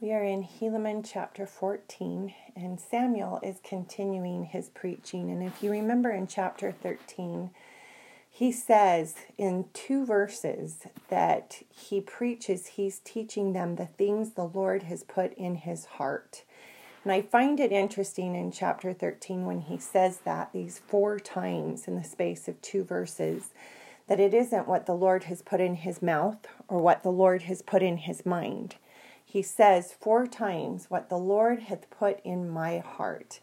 We are in Helaman chapter 14, and Samuel is continuing his preaching. And if you remember in chapter 13, he says in two verses that he preaches, he's teaching them the things the Lord has put in his heart. And I find it interesting in chapter 13 when he says that these four times in the space of two verses that it isn't what the Lord has put in his mouth or what the Lord has put in his mind he says four times, What the Lord hath put in my heart.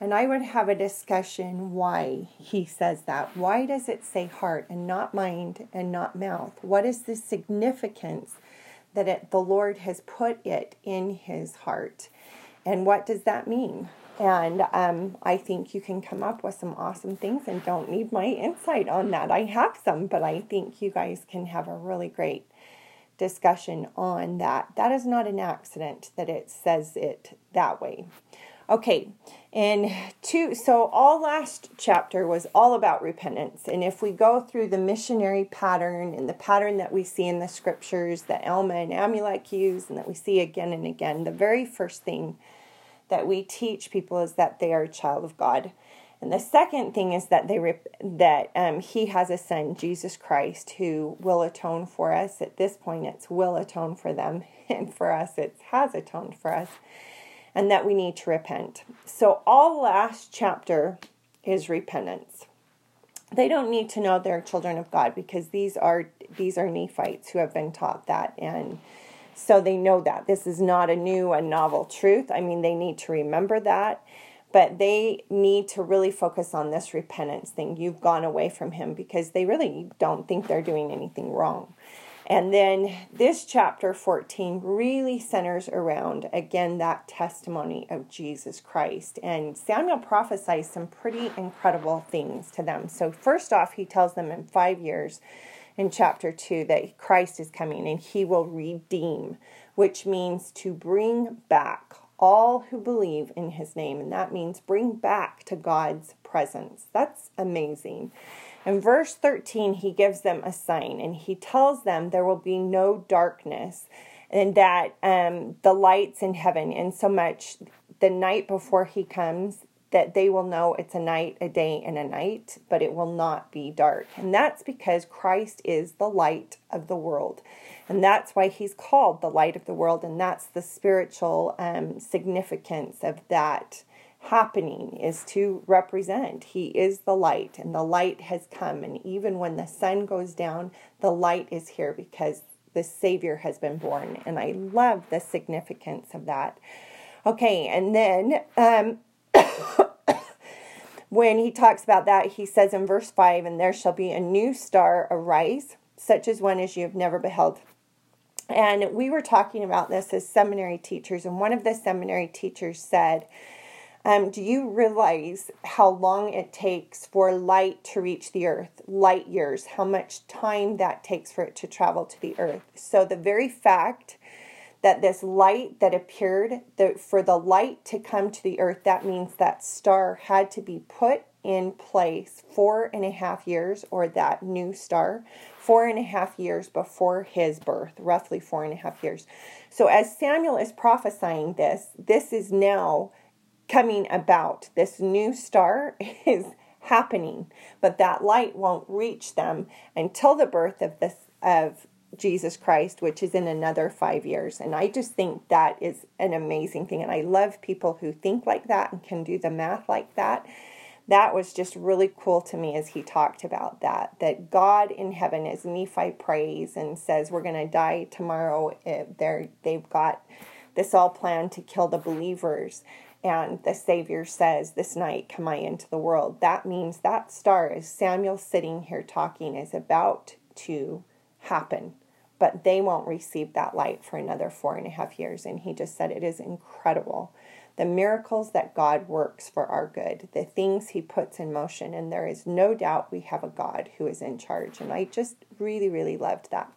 And I would have a discussion why he says that. Why does it say heart and not mind and not mouth? What is the significance that it, the Lord has put it in his heart? And what does that mean? And um, I think you can come up with some awesome things and don't need my insight on that. I have some, but I think you guys can have a really great discussion on that. That is not an accident that it says it that way. Okay, and two, so all last chapter was all about repentance. And if we go through the missionary pattern and the pattern that we see in the scriptures that Alma and Amulek use and that we see again and again, the very first thing that we teach people is that they are a child of God. And the second thing is that they rep- that um, he has a son, Jesus Christ, who will atone for us. At this point, it's will atone for them, and for us, it has atoned for us, and that we need to repent. So all last chapter is repentance. They don't need to know they're children of God because these are these are Nephites who have been taught that and so they know that this is not a new and novel truth. I mean, they need to remember that but they need to really focus on this repentance thing. You've gone away from him because they really don't think they're doing anything wrong. And then this chapter 14 really centers around, again, that testimony of Jesus Christ. And Samuel prophesies some pretty incredible things to them. So, first off, he tells them in five years in chapter 2 that Christ is coming and he will redeem, which means to bring back all who believe in his name. And that means bring back to God's presence. That's amazing. In verse 13, he gives them a sign and he tells them there will be no darkness and that um, the lights in heaven, and so much the night before he comes, that they will know it's a night, a day, and a night, but it will not be dark. And that's because Christ is the light of the world. And that's why he's called the light of the world. And that's the spiritual um, significance of that happening is to represent he is the light and the light has come and even when the sun goes down the light is here because the savior has been born and i love the significance of that okay and then um, when he talks about that he says in verse 5 and there shall be a new star arise such as one as you have never beheld and we were talking about this as seminary teachers, and one of the seminary teachers said, um, Do you realize how long it takes for light to reach the earth? Light years, how much time that takes for it to travel to the earth. So, the very fact that this light that appeared, the, for the light to come to the earth, that means that star had to be put in place four and a half years, or that new star, four and a half years before his birth, roughly four and a half years. So, as Samuel is prophesying this, this is now coming about. This new star is happening, but that light won't reach them until the birth of this of Jesus Christ, which is in another five years. And I just think that is an amazing thing. And I love people who think like that and can do the math like that that was just really cool to me as he talked about that that god in heaven as nephi prays and says we're going to die tomorrow eh, they're, they've got this all planned to kill the believers and the savior says this night come i into the world that means that star as samuel sitting here talking is about to happen but they won't receive that light for another four and a half years and he just said it is incredible the miracles that God works for our good, the things He puts in motion. And there is no doubt we have a God who is in charge. And I just really, really loved that.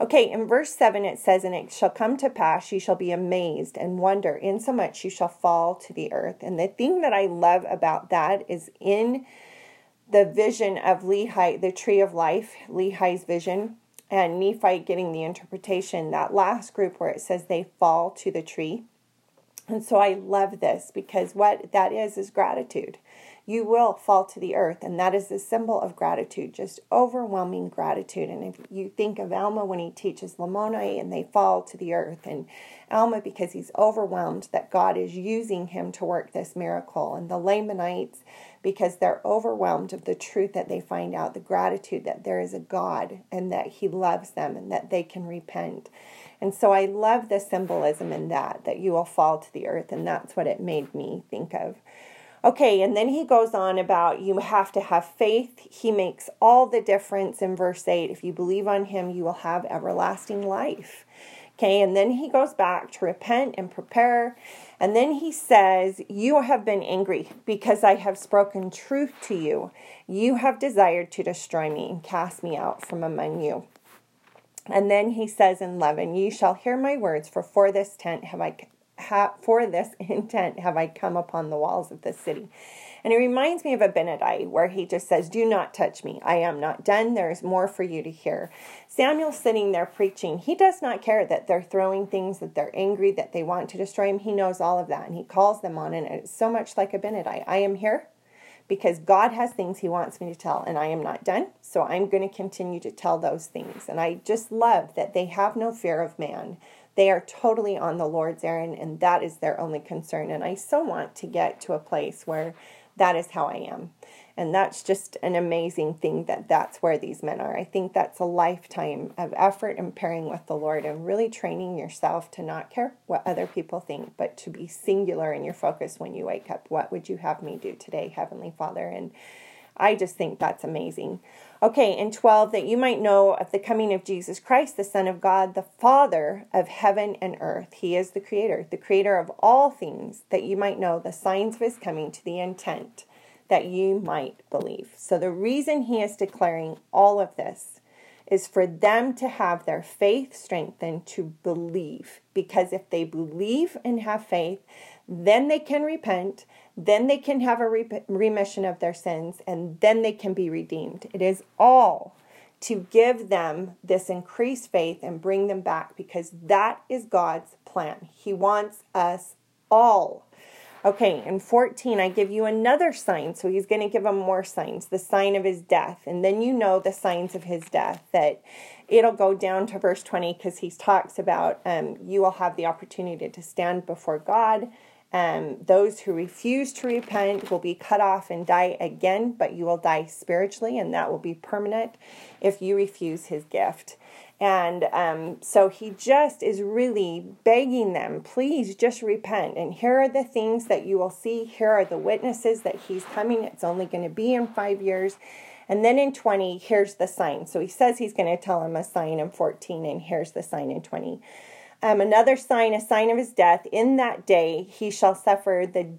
Okay, in verse 7 it says, And it shall come to pass, you shall be amazed and wonder, insomuch you shall fall to the earth. And the thing that I love about that is in the vision of Lehi, the tree of life, Lehi's vision, and Nephi getting the interpretation, that last group where it says they fall to the tree. And so I love this because what that is is gratitude you will fall to the earth. And that is a symbol of gratitude, just overwhelming gratitude. And if you think of Alma when he teaches Lamoni and they fall to the earth, and Alma because he's overwhelmed that God is using him to work this miracle, and the Lamanites because they're overwhelmed of the truth that they find out, the gratitude that there is a God and that he loves them and that they can repent. And so I love the symbolism in that, that you will fall to the earth. And that's what it made me think of. Okay, and then he goes on about you have to have faith. He makes all the difference in verse 8. If you believe on him, you will have everlasting life. Okay, and then he goes back to repent and prepare. And then he says, You have been angry because I have spoken truth to you. You have desired to destroy me and cast me out from among you. And then he says in 11, You shall hear my words, for for this tent have I ha- for this intent have I come upon the walls of this city. And it reminds me of Abinadi, where he just says, Do not touch me. I am not done. There is more for you to hear. Samuel's sitting there preaching. He does not care that they're throwing things, that they're angry, that they want to destroy him. He knows all of that. And he calls them on. And it's so much like Abinadi. I am here because God has things He wants me to tell, and I am not done. So I'm going to continue to tell those things. And I just love that they have no fear of man. They are totally on the Lord's errand, and that is their only concern. And I so want to get to a place where that is how I am. And that's just an amazing thing that that's where these men are. I think that's a lifetime of effort and pairing with the Lord and really training yourself to not care what other people think, but to be singular in your focus when you wake up. What would you have me do today, Heavenly Father? And I just think that's amazing. Okay, in 12, that you might know of the coming of Jesus Christ, the Son of God, the Father of heaven and earth. He is the Creator, the Creator of all things, that you might know the signs of His coming to the intent that you might believe. So, the reason He is declaring all of this is for them to have their faith strengthened to believe. Because if they believe and have faith, then they can repent, then they can have a remission of their sins, and then they can be redeemed. It is all to give them this increased faith and bring them back because that is God's plan. He wants us all. Okay, in 14, I give you another sign. So he's going to give them more signs the sign of his death. And then you know the signs of his death that it'll go down to verse 20 because he talks about um, you will have the opportunity to stand before God um, those who refuse to repent will be cut off and die again, but you will die spiritually, and that will be permanent if you refuse his gift. And um, so he just is really begging them, please just repent. And here are the things that you will see. Here are the witnesses that he's coming. It's only going to be in five years. And then in 20, here's the sign. So he says he's going to tell him a sign in 14, and here's the sign in 20. Um, another sign, a sign of his death. In that day he shall suffer the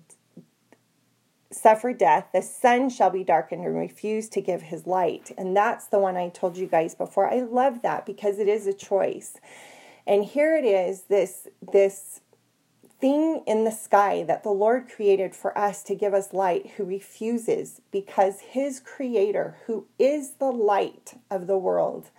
suffer death. The sun shall be darkened and refuse to give his light. And that's the one I told you guys before. I love that because it is a choice. And here it is, this this thing in the sky that the Lord created for us to give us light, who refuses because his creator, who is the light of the world,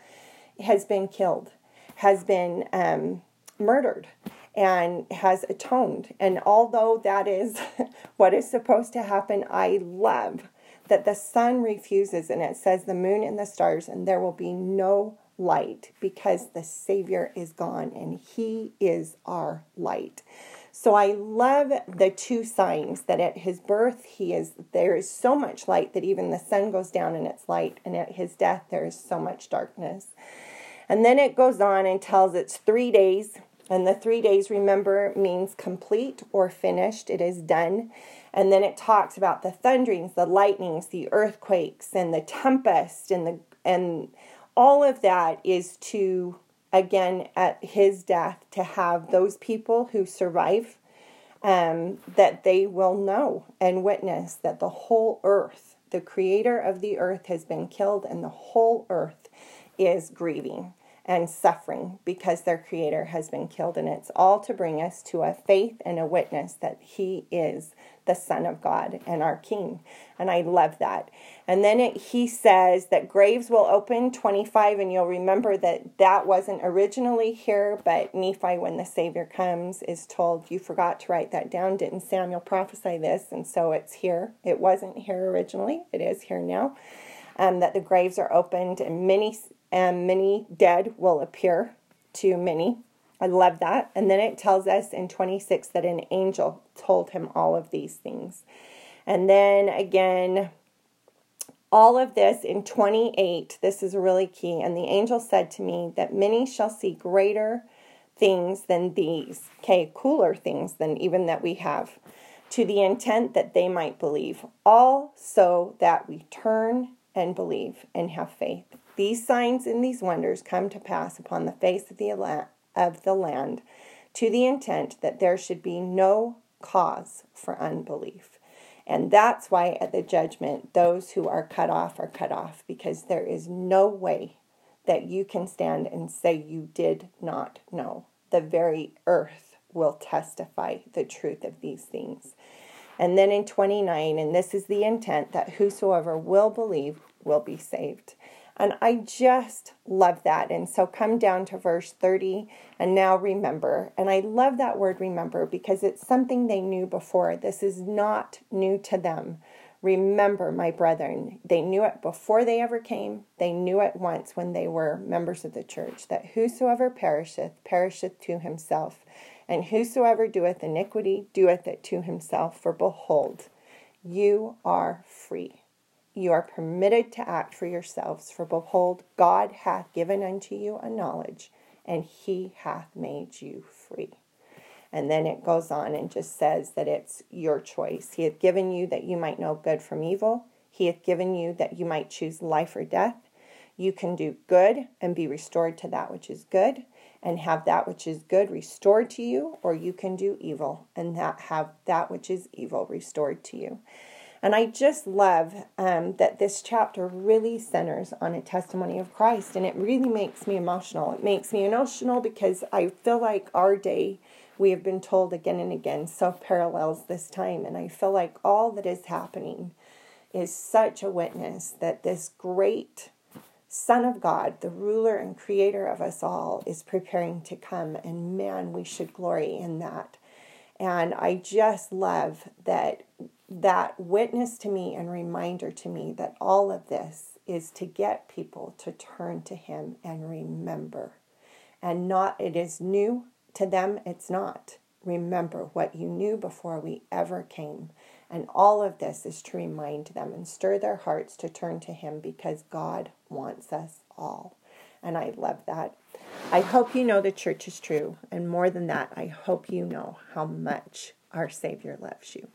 has been killed, has been um, murdered and has atoned. And although that is what is supposed to happen, I love that the sun refuses and it says the moon and the stars, and there will be no light because the Savior is gone and He is our light. So I love the two signs that at his birth he is there is so much light that even the sun goes down in its light, and at his death there is so much darkness. And then it goes on and tells it's three days and the three days, remember, means complete or finished. It is done. And then it talks about the thunderings, the lightnings, the earthquakes, and the tempest, and the and all of that is to again at his death to have those people who survive um, that they will know and witness that the whole earth, the creator of the earth, has been killed, and the whole earth is grieving and suffering because their creator has been killed. And it's all to bring us to a faith and a witness that he is the Son of God and our King. And I love that. And then it, he says that graves will open 25, and you'll remember that that wasn't originally here, but Nephi, when the Savior comes, is told, You forgot to write that down. Didn't Samuel prophesy this? And so it's here. It wasn't here originally, it is here now. Um, that the graves are opened and many and many dead will appear to many. I love that. And then it tells us in 26 that an angel told him all of these things. And then again, all of this in 28, this is really key. And the angel said to me that many shall see greater things than these, okay, cooler things than even that we have, to the intent that they might believe, all so that we turn and believe and have faith. These signs and these wonders come to pass upon the face of the, of the land to the intent that there should be no cause for unbelief. And that's why at the judgment, those who are cut off are cut off because there is no way that you can stand and say you did not know. The very earth will testify the truth of these things. And then in 29, and this is the intent that whosoever will believe will be saved. And I just love that. And so come down to verse 30 and now remember. And I love that word remember because it's something they knew before. This is not new to them. Remember, my brethren, they knew it before they ever came. They knew it once when they were members of the church that whosoever perisheth, perisheth to himself. And whosoever doeth iniquity, doeth it to himself. For behold, you are free. You are permitted to act for yourselves, for behold, God hath given unto you a knowledge, and he hath made you free. And then it goes on and just says that it's your choice. He hath given you that you might know good from evil. He hath given you that you might choose life or death. You can do good and be restored to that which is good, and have that which is good restored to you, or you can do evil and that have that which is evil restored to you. And I just love um, that this chapter really centers on a testimony of Christ, and it really makes me emotional. It makes me emotional because I feel like our day, we have been told again and again, so parallels this time. And I feel like all that is happening is such a witness that this great Son of God, the ruler and creator of us all, is preparing to come. And man, we should glory in that. And I just love that that witness to me and reminder to me that all of this is to get people to turn to him and remember. And not it is new to them, it's not. Remember what you knew before we ever came. And all of this is to remind them and stir their hearts to turn to him because God wants us all. And I love that. I hope you know the church is true. And more than that, I hope you know how much our Savior loves you.